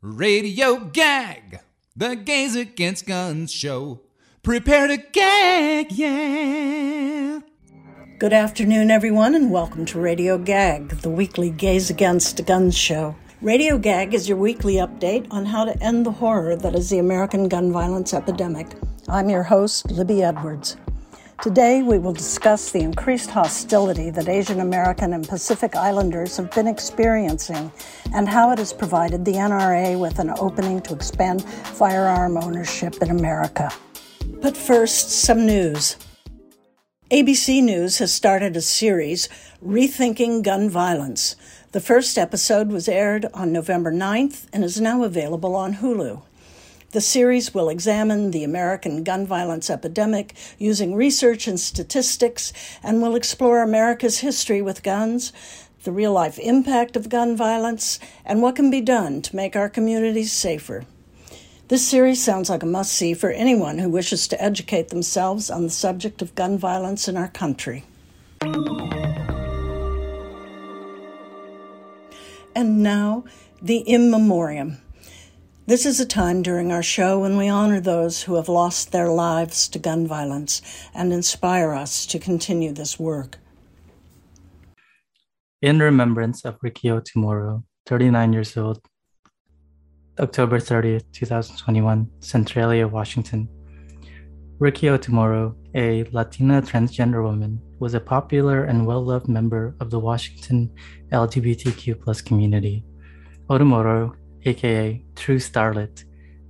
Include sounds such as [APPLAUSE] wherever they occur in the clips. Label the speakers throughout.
Speaker 1: Radio Gag, the Gays Against Guns show. Prepare to gag, yeah.
Speaker 2: Good afternoon, everyone, and welcome to Radio Gag, the weekly Gays Against Guns show. Radio Gag is your weekly update on how to end the horror that is the American gun violence epidemic. I'm your host, Libby Edwards. Today, we will discuss the increased hostility that Asian American and Pacific Islanders have been experiencing and how it has provided the NRA with an opening to expand firearm ownership in America. But first, some news. ABC News has started a series, Rethinking Gun Violence. The first episode was aired on November 9th and is now available on Hulu. The series will examine the American gun violence epidemic using research and statistics and will explore America's history with guns, the real life impact of gun violence, and what can be done to make our communities safer. This series sounds like a must see for anyone who wishes to educate themselves on the subject of gun violence in our country. And now, the in memoriam. This is a time during our show when we honor those who have lost their lives to gun violence and inspire us to continue this work.
Speaker 3: In remembrance of Rikio Tomorrow, 39 years old, October 30th, 2021, Centralia, Washington. Rikio Tomorrow, a Latina transgender woman, was a popular and well loved member of the Washington LGBTQ community. Otomoro aka True Starlet,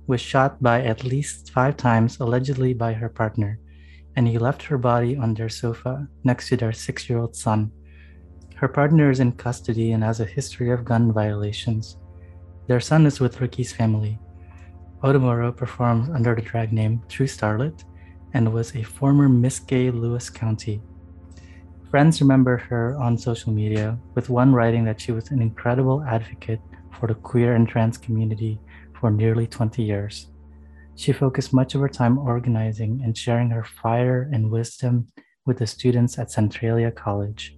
Speaker 3: was shot by at least five times, allegedly by her partner, and he left her body on their sofa next to their six year old son. Her partner is in custody and has a history of gun violations. Their son is with Ricky's family. Otomoro performs under the drag name True Starlet and was a former Miss Gay Lewis County. Friends remember her on social media, with one writing that she was an incredible advocate for the queer and trans community for nearly 20 years. She focused much of her time organizing and sharing her fire and wisdom with the students at Centralia College.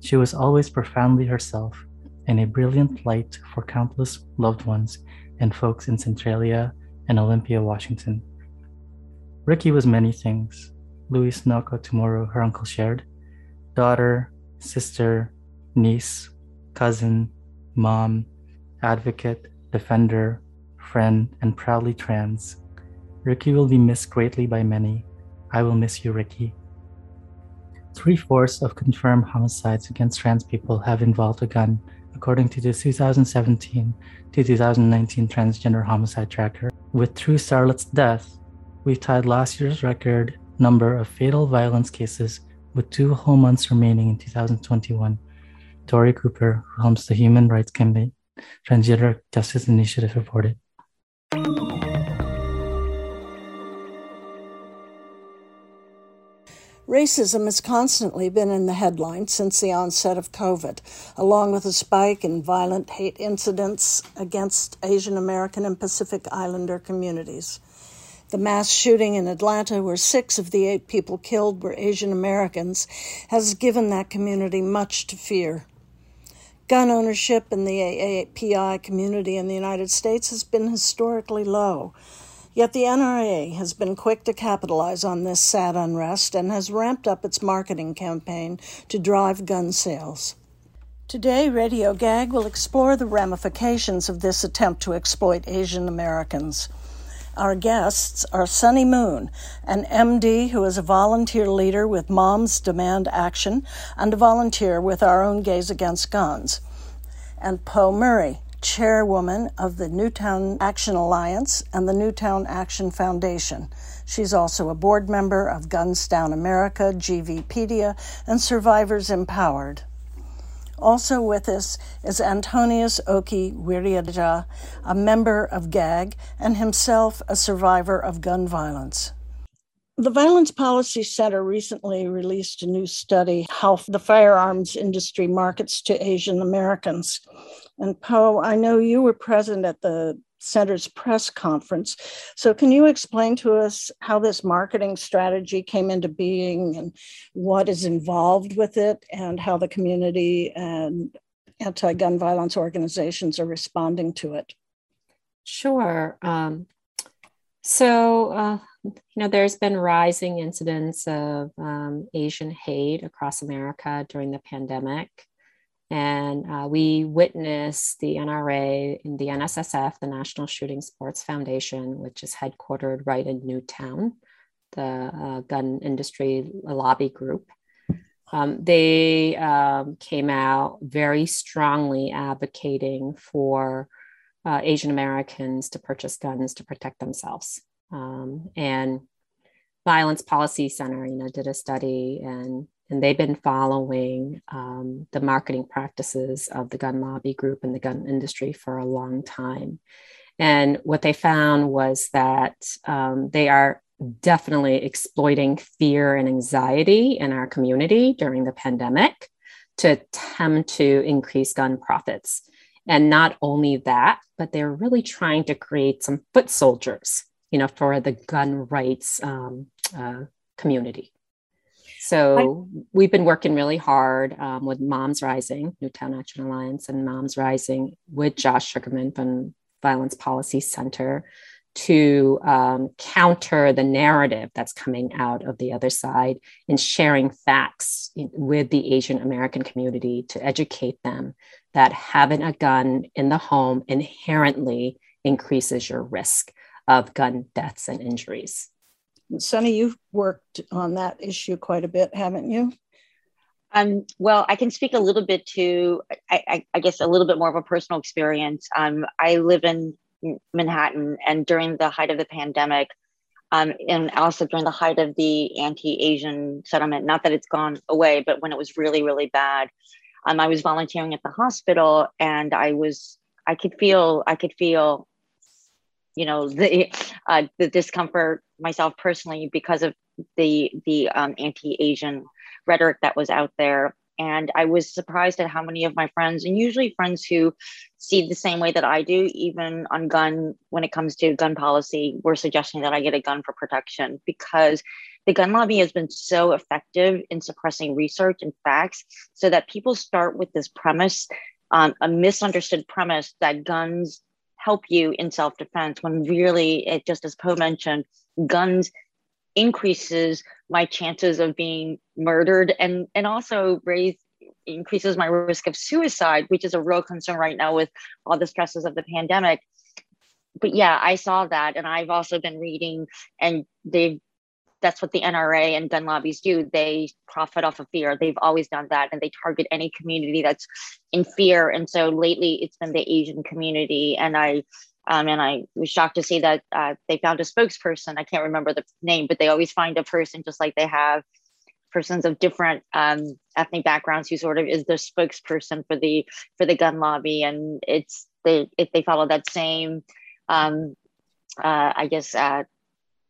Speaker 3: She was always profoundly herself and a brilliant light for countless loved ones and folks in Centralia and Olympia, Washington. Ricky was many things. Luis Noko Tomorrow, her uncle shared daughter, sister, niece, cousin, mom, advocate, defender, friend, and proudly trans. Ricky will be missed greatly by many. I will miss you, Ricky. Three fourths of confirmed homicides against trans people have involved a gun, according to the 2017 to 2019 Transgender Homicide Tracker. With True Starlet's death, we've tied last year's record number of fatal violence cases with two whole months remaining in 2021. Tori Cooper, who helms the Human Rights Campaign, Transgender Justice Initiative reported.
Speaker 2: Racism has constantly been in the headlines since the onset of COVID, along with a spike in violent hate incidents against Asian American and Pacific Islander communities. The mass shooting in Atlanta, where six of the eight people killed were Asian Americans, has given that community much to fear. Gun ownership in the AAPI community in the United States has been historically low. Yet the NRA has been quick to capitalize on this sad unrest and has ramped up its marketing campaign to drive gun sales. Today, Radio Gag will explore the ramifications of this attempt to exploit Asian Americans. Our guests are Sunny Moon, an MD who is a volunteer leader with Moms Demand Action and a volunteer with our own Gays Against Guns, and Po Murray, chairwoman of the Newtown Action Alliance and the Newtown Action Foundation. She's also a board member of Guns Down America, GVpedia, and Survivors Empowered. Also with us is Antonius Oki Wiriadjaja, a member of GAG and himself a survivor of gun violence. The Violence Policy Center recently released a new study how the firearms industry markets to Asian Americans. And Po, I know you were present at the center's press conference. So, can you explain to us how this marketing strategy came into being and what is involved with it, and how the community and anti gun violence organizations are responding to it?
Speaker 4: Sure. Um, so, uh, you know, there's been rising incidents of um, Asian hate across America during the pandemic. And uh, we witnessed the NRA and the NSSF, the National Shooting Sports Foundation, which is headquartered right in Newtown, the uh, gun industry lobby group. Um, they um, came out very strongly advocating for uh, Asian Americans to purchase guns to protect themselves. Um, and Violence Policy Center, you know, did a study and and they've been following um, the marketing practices of the gun lobby group and the gun industry for a long time. And what they found was that um, they are definitely exploiting fear and anxiety in our community during the pandemic to attempt to increase gun profits. And not only that, but they're really trying to create some foot soldiers, you know, for the gun rights um, uh, community. So I, we've been working really hard um, with Moms Rising, Newtown Action Alliance, and Moms Rising with Josh Sugarmann from Violence Policy Center to um, counter the narrative that's coming out of the other side and sharing facts with the Asian American community to educate them that having a gun in the home inherently increases your risk of gun deaths and injuries.
Speaker 2: Sunny, you've worked on that issue quite a bit, haven't you?
Speaker 5: Um, well, I can speak a little bit to, I, I, I guess, a little bit more of a personal experience. Um, I live in Manhattan, and during the height of the pandemic, um, and also during the height of the anti-Asian settlement, not that it's gone away, but when it was really, really bad, um, I was volunteering at the hospital, and I was, I could feel, I could feel you know the uh, the discomfort myself personally because of the the um, anti-Asian rhetoric that was out there. And I was surprised at how many of my friends, and usually friends who see the same way that I do, even on gun, when it comes to gun policy, were suggesting that I get a gun for protection because the gun lobby has been so effective in suppressing research and facts so that people start with this premise, um, a misunderstood premise that guns help you in self-defense when really it just as po mentioned guns increases my chances of being murdered and and also raise increases my risk of suicide which is a real concern right now with all the stresses of the pandemic. But yeah i saw that and i've also been reading and they've that's what the NRA and gun lobbies do. They profit off of fear. They've always done that, and they target any community that's in fear. And so lately, it's been the Asian community, and I. Um, and I was shocked to see that uh, they found a spokesperson. I can't remember the name, but they always find a person just like they have persons of different um, ethnic backgrounds who sort of is the spokesperson for the for the gun lobby, and it's they if they follow that same, um, uh, I guess, uh,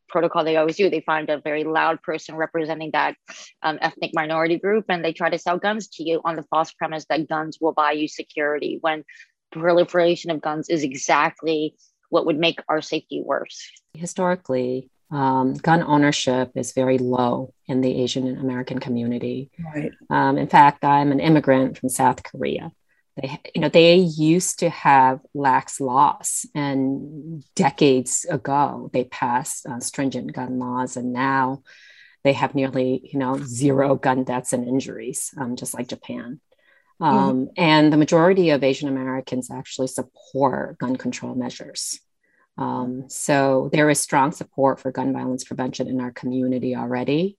Speaker 5: protocol they always do. They find a very loud person representing that um, ethnic minority group and they try to sell guns to you on the false premise that guns will buy you security when proliferation of guns is exactly what would make our safety worse.
Speaker 4: Historically, um, gun ownership is very low in the Asian American community. Right. Um, in fact, I'm an immigrant from South Korea. They, you know, they used to have lax laws, and decades ago they passed uh, stringent gun laws, and now they have nearly, you know, zero gun deaths and injuries, um, just like Japan. Um, mm-hmm. And the majority of Asian Americans actually support gun control measures. Um, so there is strong support for gun violence prevention in our community already.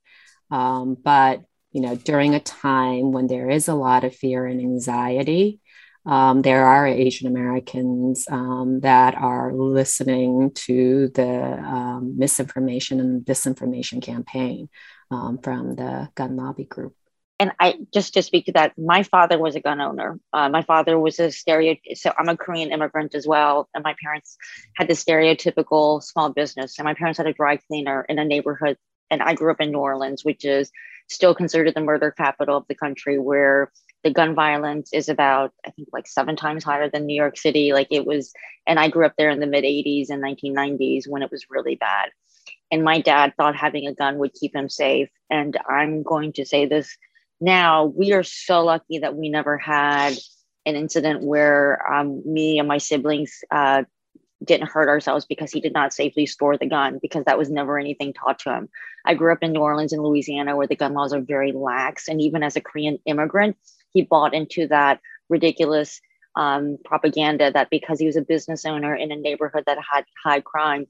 Speaker 4: Um, but you know, during a time when there is a lot of fear and anxiety, um, there are Asian Americans um, that are listening to the um, misinformation and disinformation campaign um, from the gun lobby group.
Speaker 5: And I just to speak to that, my father was a gun owner. Uh, my father was a stereo. So I'm a Korean immigrant as well, and my parents had the stereotypical small business. And my parents had a dry cleaner in a neighborhood, and I grew up in New Orleans, which is still considered the murder capital of the country, where the gun violence is about i think like seven times higher than new york city. Like it was and i grew up there in the mid 80s and 1990s when it was really bad. And my dad thought having a gun would keep him safe. And i'm going to say this now we are so lucky that we never had an incident where um, me and my siblings uh, didn't hurt ourselves because he did not safely store the gun because that was never anything taught to him. I grew up in New Orleans and Louisiana where the gun laws are very lax. And even as a Korean immigrant, he bought into that ridiculous um, propaganda that because he was a business owner in a neighborhood that had high crime,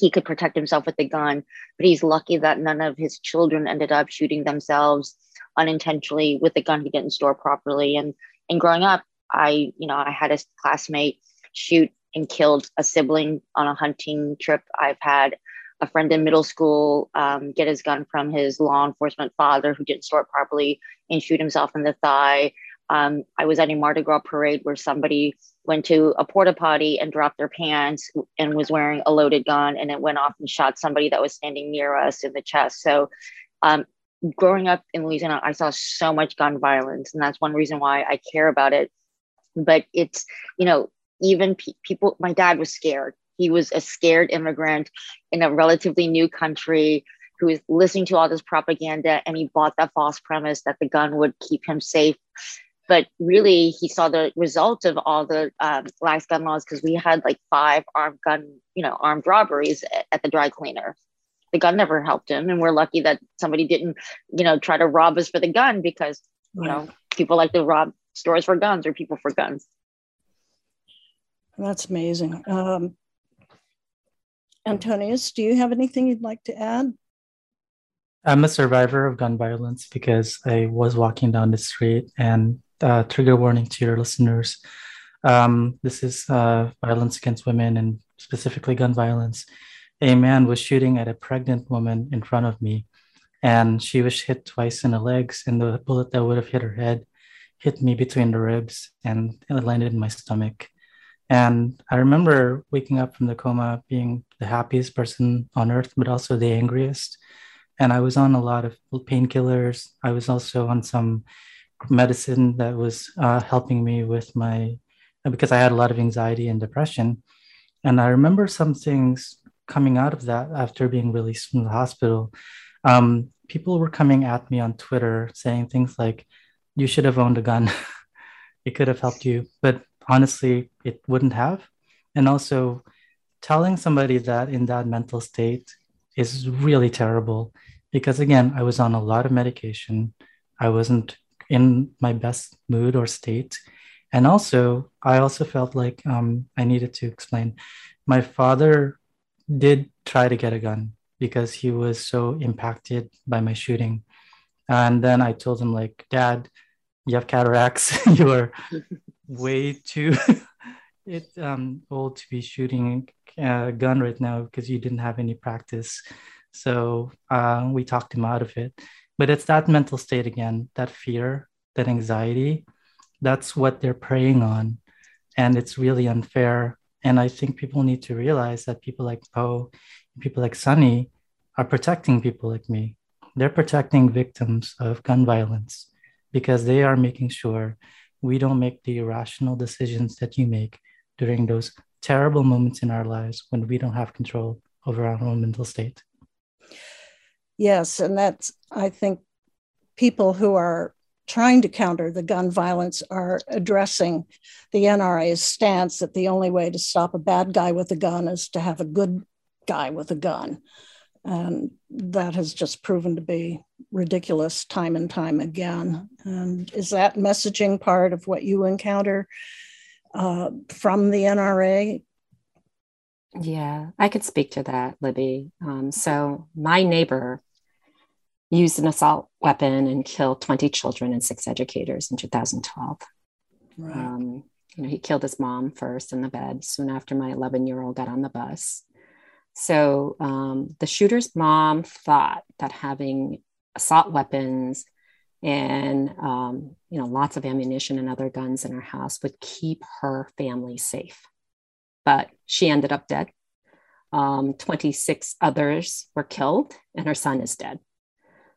Speaker 5: he could protect himself with the gun. But he's lucky that none of his children ended up shooting themselves unintentionally with the gun he didn't store properly. And and growing up, I, you know, I had a classmate shoot and killed a sibling on a hunting trip. I've had a friend in middle school um, get his gun from his law enforcement father who didn't store it properly and shoot himself in the thigh. Um, I was at a Mardi Gras parade where somebody went to a porta potty and dropped their pants and was wearing a loaded gun and it went off and shot somebody that was standing near us in the chest. So, um, growing up in Louisiana, I saw so much gun violence, and that's one reason why I care about it. But it's, you know, even pe- people, my dad was scared. He was a scared immigrant in a relatively new country who was listening to all this propaganda and he bought that false premise that the gun would keep him safe. But really, he saw the result of all the um, lax gun laws because we had like five armed gun, you know, armed robberies at, at the dry cleaner. The gun never helped him, and we're lucky that somebody didn't, you know, try to rob us for the gun because you know people like to rob stores for guns or people for guns.
Speaker 2: That's amazing. Um, Antonius, do you have anything you'd like to add?
Speaker 3: I'm a survivor of gun violence because I was walking down the street and uh, trigger warning to your listeners. Um, this is uh, violence against women and specifically gun violence. A man was shooting at a pregnant woman in front of me, and she was hit twice in the legs, and the bullet that would have hit her head hit me between the ribs and it landed in my stomach. And I remember waking up from the coma being the happiest person on earth, but also the angriest. And I was on a lot of painkillers. I was also on some medicine that was uh, helping me with my, because I had a lot of anxiety and depression. And I remember some things coming out of that after being released from the hospital. Um, people were coming at me on Twitter saying things like, you should have owned a gun. [LAUGHS] it could have helped you. But honestly, it wouldn't have. And also, telling somebody that in that mental state is really terrible because, again, I was on a lot of medication. I wasn't in my best mood or state. And also, I also felt like um, I needed to explain. My father did try to get a gun because he was so impacted by my shooting. And then I told him, like, Dad, you have cataracts. [LAUGHS] you are way too [LAUGHS] it um old to be shooting a gun right now because you didn't have any practice. So uh, we talked him out of it. But it's that mental state again, that fear, that anxiety. That's what they're preying on, and it's really unfair. And I think people need to realize that people like Po, people like Sunny, are protecting people like me. They're protecting victims of gun violence because they are making sure we don't make the irrational decisions that you make during those terrible moments in our lives when we don't have control over our own mental state.
Speaker 2: Yes, and that's, I think, people who are trying to counter the gun violence are addressing the NRA's stance that the only way to stop a bad guy with a gun is to have a good guy with a gun. And that has just proven to be ridiculous time and time again. And is that messaging part of what you encounter uh, from the NRA?
Speaker 4: Yeah, I could speak to that, Libby. Um, so, my neighbor used an assault weapon and killed 20 children and six educators in 2012. Right. Um, you know, he killed his mom first in the bed soon after my 11 year old got on the bus. So um, the shooter's mom thought that having assault weapons and um, you know lots of ammunition and other guns in her house would keep her family safe. But she ended up dead. Um, 26 others were killed and her son is dead.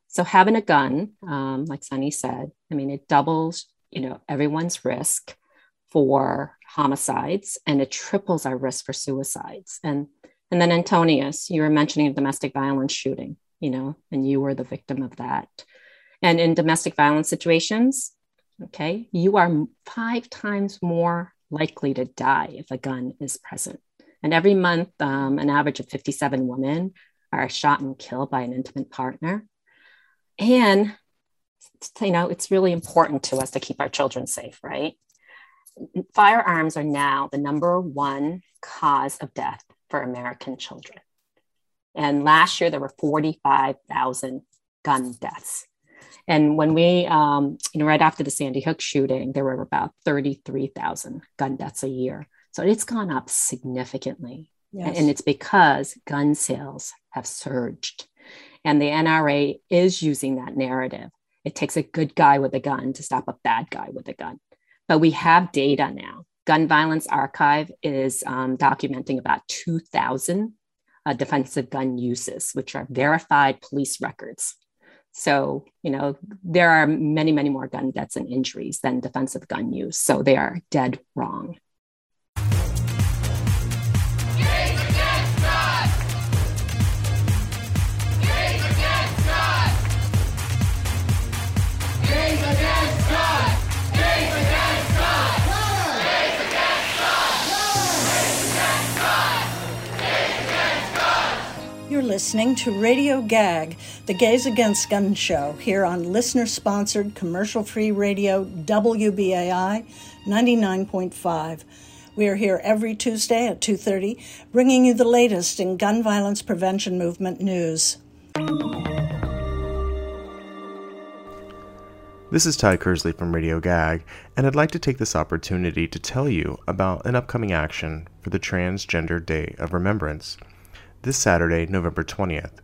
Speaker 4: So having a gun um, like sunny said i mean it doubles you know everyone's risk for homicides and it triples our risk for suicides. And and then antonius you were mentioning a domestic violence shooting you know, and you were the victim of that. And in domestic violence situations, okay, you are five times more likely to die if a gun is present. And every month, um, an average of 57 women are shot and killed by an intimate partner. And, you know, it's really important to us to keep our children safe, right? Firearms are now the number one cause of death for American children. And last year, there were 45,000 gun deaths. And when we, um, you know, right after the Sandy Hook shooting, there were about 33,000 gun deaths a year. So it's gone up significantly. Yes. And it's because gun sales have surged. And the NRA is using that narrative. It takes a good guy with a gun to stop a bad guy with a gun. But we have data now. Gun Violence Archive is um, documenting about 2,000 uh, defensive gun uses, which are verified police records. So, you know, there are many, many more gun deaths and injuries than defensive gun use. So they are dead wrong.
Speaker 2: You're listening to Radio Gag, the Gays Against Gun show, here on listener sponsored commercial free radio WBAI 99.5. We are here every Tuesday at 2:30 bringing you the latest in gun violence prevention movement news.
Speaker 6: This is Ty Kersley from Radio Gag, and I'd like to take this opportunity to tell you about an upcoming action for the Transgender Day of Remembrance this Saturday, November 20th.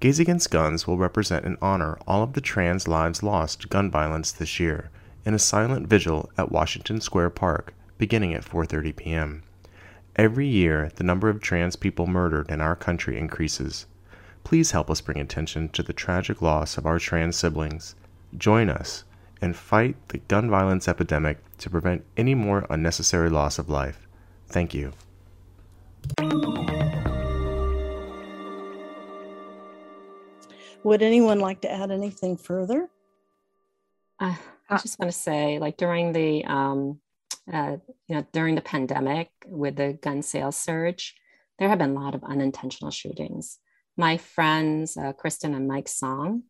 Speaker 6: Gays Against Guns will represent and honor all of the trans lives lost to gun violence this year in a silent vigil at Washington Square Park beginning at 4:30 p.m. Every year, the number of trans people murdered in our country increases. Please help us bring attention to the tragic loss of our trans siblings. Join us and fight the gun violence epidemic to prevent any more unnecessary loss of life. Thank you.
Speaker 2: Would anyone like to add anything further?
Speaker 4: Uh, I just want to say, like during the um, uh, you know during the pandemic with the gun sales surge, there have been a lot of unintentional shootings. My friends, uh, Kristen and Mike Song,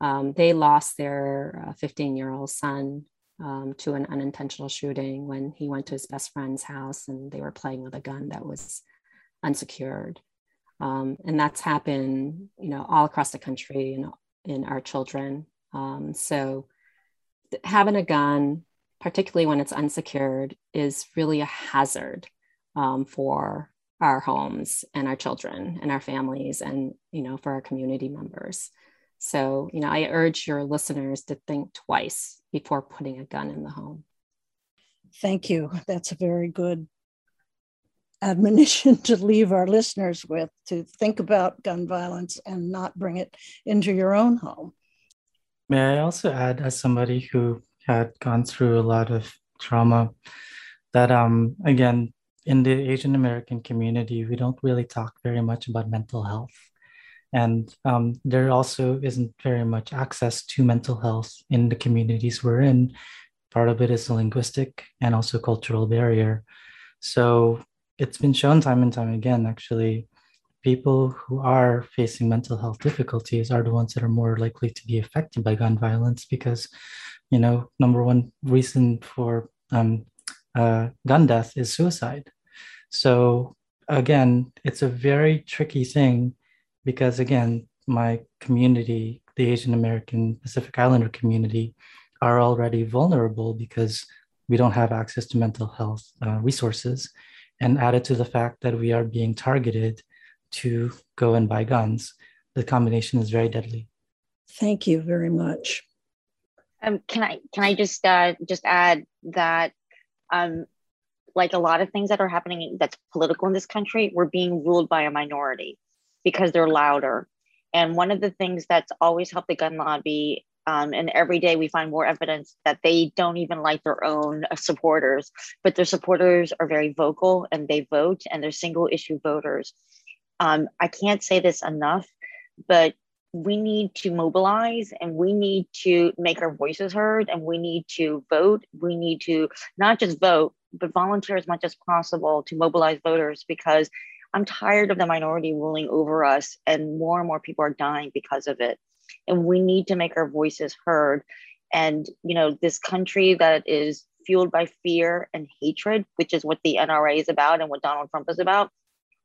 Speaker 4: um, they lost their 15 uh, year old son um, to an unintentional shooting when he went to his best friend's house and they were playing with a gun that was unsecured. Um, and that's happened, you know, all across the country and in our children. Um, so having a gun, particularly when it's unsecured, is really a hazard um, for our homes and our children and our families and, you know, for our community members. So, you know, I urge your listeners to think twice before putting a gun in the home.
Speaker 2: Thank you. That's a very good admonition [LAUGHS] to leave our listeners with to think about gun violence and not bring it into your own home.
Speaker 3: May I also add, as somebody who had gone through a lot of trauma, that um again in the Asian American community, we don't really talk very much about mental health. And um, there also isn't very much access to mental health in the communities we're in. Part of it is a linguistic and also cultural barrier. So it's been shown time and time again, actually, people who are facing mental health difficulties are the ones that are more likely to be affected by gun violence because, you know, number one reason for um, uh, gun death is suicide. So, again, it's a very tricky thing because, again, my community, the Asian American Pacific Islander community, are already vulnerable because we don't have access to mental health uh, resources and added to the fact that we are being targeted to go and buy guns, the combination is very deadly.
Speaker 2: Thank you very much.
Speaker 5: Um, can I can I just uh, just add that um, like a lot of things that are happening that's political in this country, we're being ruled by a minority because they're louder. And one of the things that's always helped the gun lobby um, and every day we find more evidence that they don't even like their own uh, supporters, but their supporters are very vocal and they vote and they're single issue voters. Um, I can't say this enough, but we need to mobilize and we need to make our voices heard and we need to vote. We need to not just vote, but volunteer as much as possible to mobilize voters because I'm tired of the minority ruling over us, and more and more people are dying because of it. And we need to make our voices heard. And, you know, this country that is fueled by fear and hatred, which is what the NRA is about and what Donald Trump is about,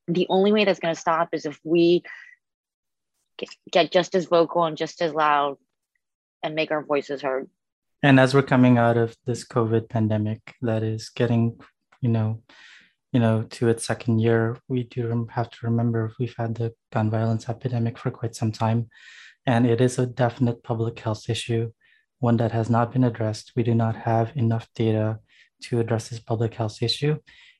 Speaker 5: the only way that's going to stop is if we get just as vocal and just as loud and make our voices heard.
Speaker 3: And as we're coming out of this COVID pandemic that is getting, you know, you know, to its second year, we do have to remember we've had the gun violence epidemic for quite some time. And it is a definite public health issue, one that has not been addressed. We do not have enough data to address this public health issue.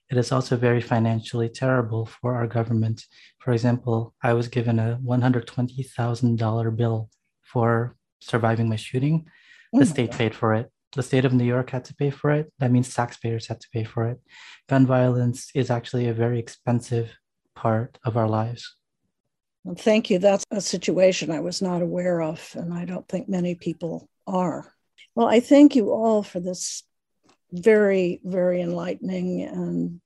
Speaker 3: It is also very financially terrible for our government. For example, I was given a $120,000 bill for surviving my shooting. The mm. state paid for it. The state of New York had to pay for it. That means taxpayers had to pay for it. Gun violence is actually a very expensive part of our lives.
Speaker 2: Well, thank you. That's a situation I was not aware of, and I don't think many people are. Well, I thank you all for this very, very enlightening and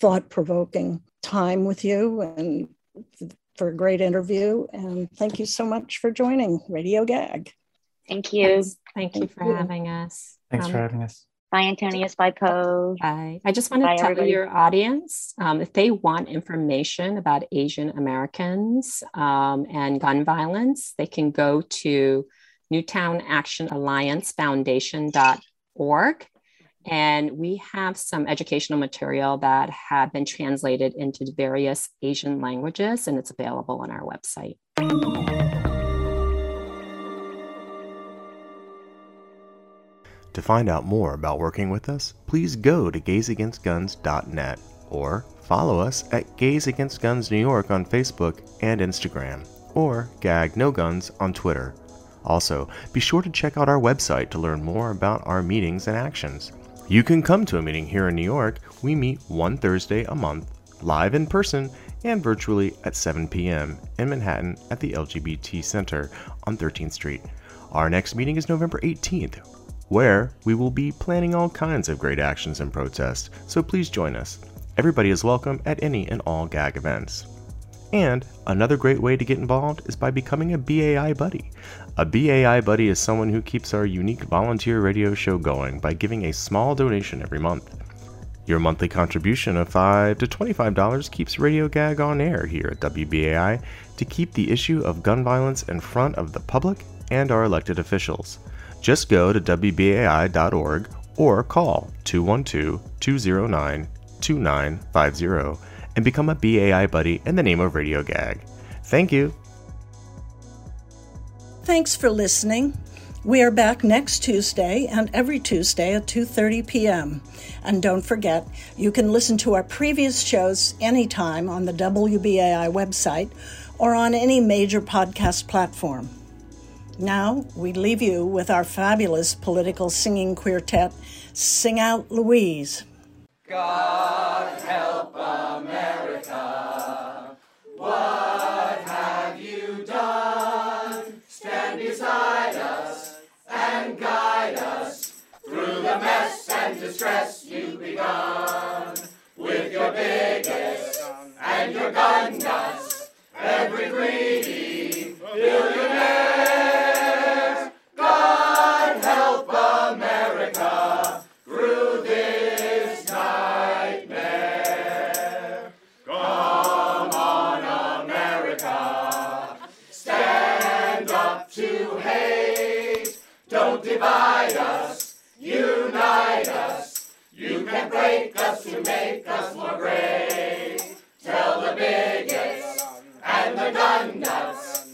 Speaker 2: thought provoking time with you and for a great interview. And thank you so much for joining Radio Gag.
Speaker 5: Thank you.
Speaker 4: Thank, thank you for having us.
Speaker 3: Thanks um, for having us.
Speaker 5: Bye, Antonius. Bye, Po.
Speaker 4: Bye. I just want to Bye, tell everybody. your audience um, if they want information about Asian Americans um, and gun violence, they can go to Newtown Action Alliance Foundation.org and we have some educational material that have been translated into various Asian languages, and it's available on our website.
Speaker 6: To find out more about working with us, please go to gaysagainstguns.net or follow us at Gays Against Guns New York on Facebook and Instagram, or Gag No Guns on Twitter. Also, be sure to check out our website to learn more about our meetings and actions. You can come to a meeting here in New York. We meet one Thursday a month, live in person and virtually at 7 p.m. in Manhattan at the LGBT Center on 13th Street. Our next meeting is November 18th, where we will be planning all kinds of great actions and protests, so please join us. Everybody is welcome at any and all GAG events. And another great way to get involved is by becoming a BAI buddy. A BAI buddy is someone who keeps our unique volunteer radio show going by giving a small donation every month. Your monthly contribution of 5 to $25 keeps Radio Gag on air here at WBAI to keep the issue of gun violence in front of the public and our elected officials. Just go to WBAI.org or call 212 209 2950 and become a BAI buddy in the name of Radio Gag. Thank you.
Speaker 2: Thanks for listening. We are back next Tuesday and every Tuesday at 2:30 p.m. And don't forget, you can listen to our previous shows anytime on the WBAI website or on any major podcast platform. Now, we leave you with our fabulous political singing quartet, Sing Out Louise.
Speaker 1: God help America. What have you done? Stand beside us and guide us through the mess and distress you've begun. With your biggest and your gun nuts, every greedy billionaire. America, stand up to hate. Don't divide us, unite us. You can break us to make us more great. Tell the bigots and the gun nuts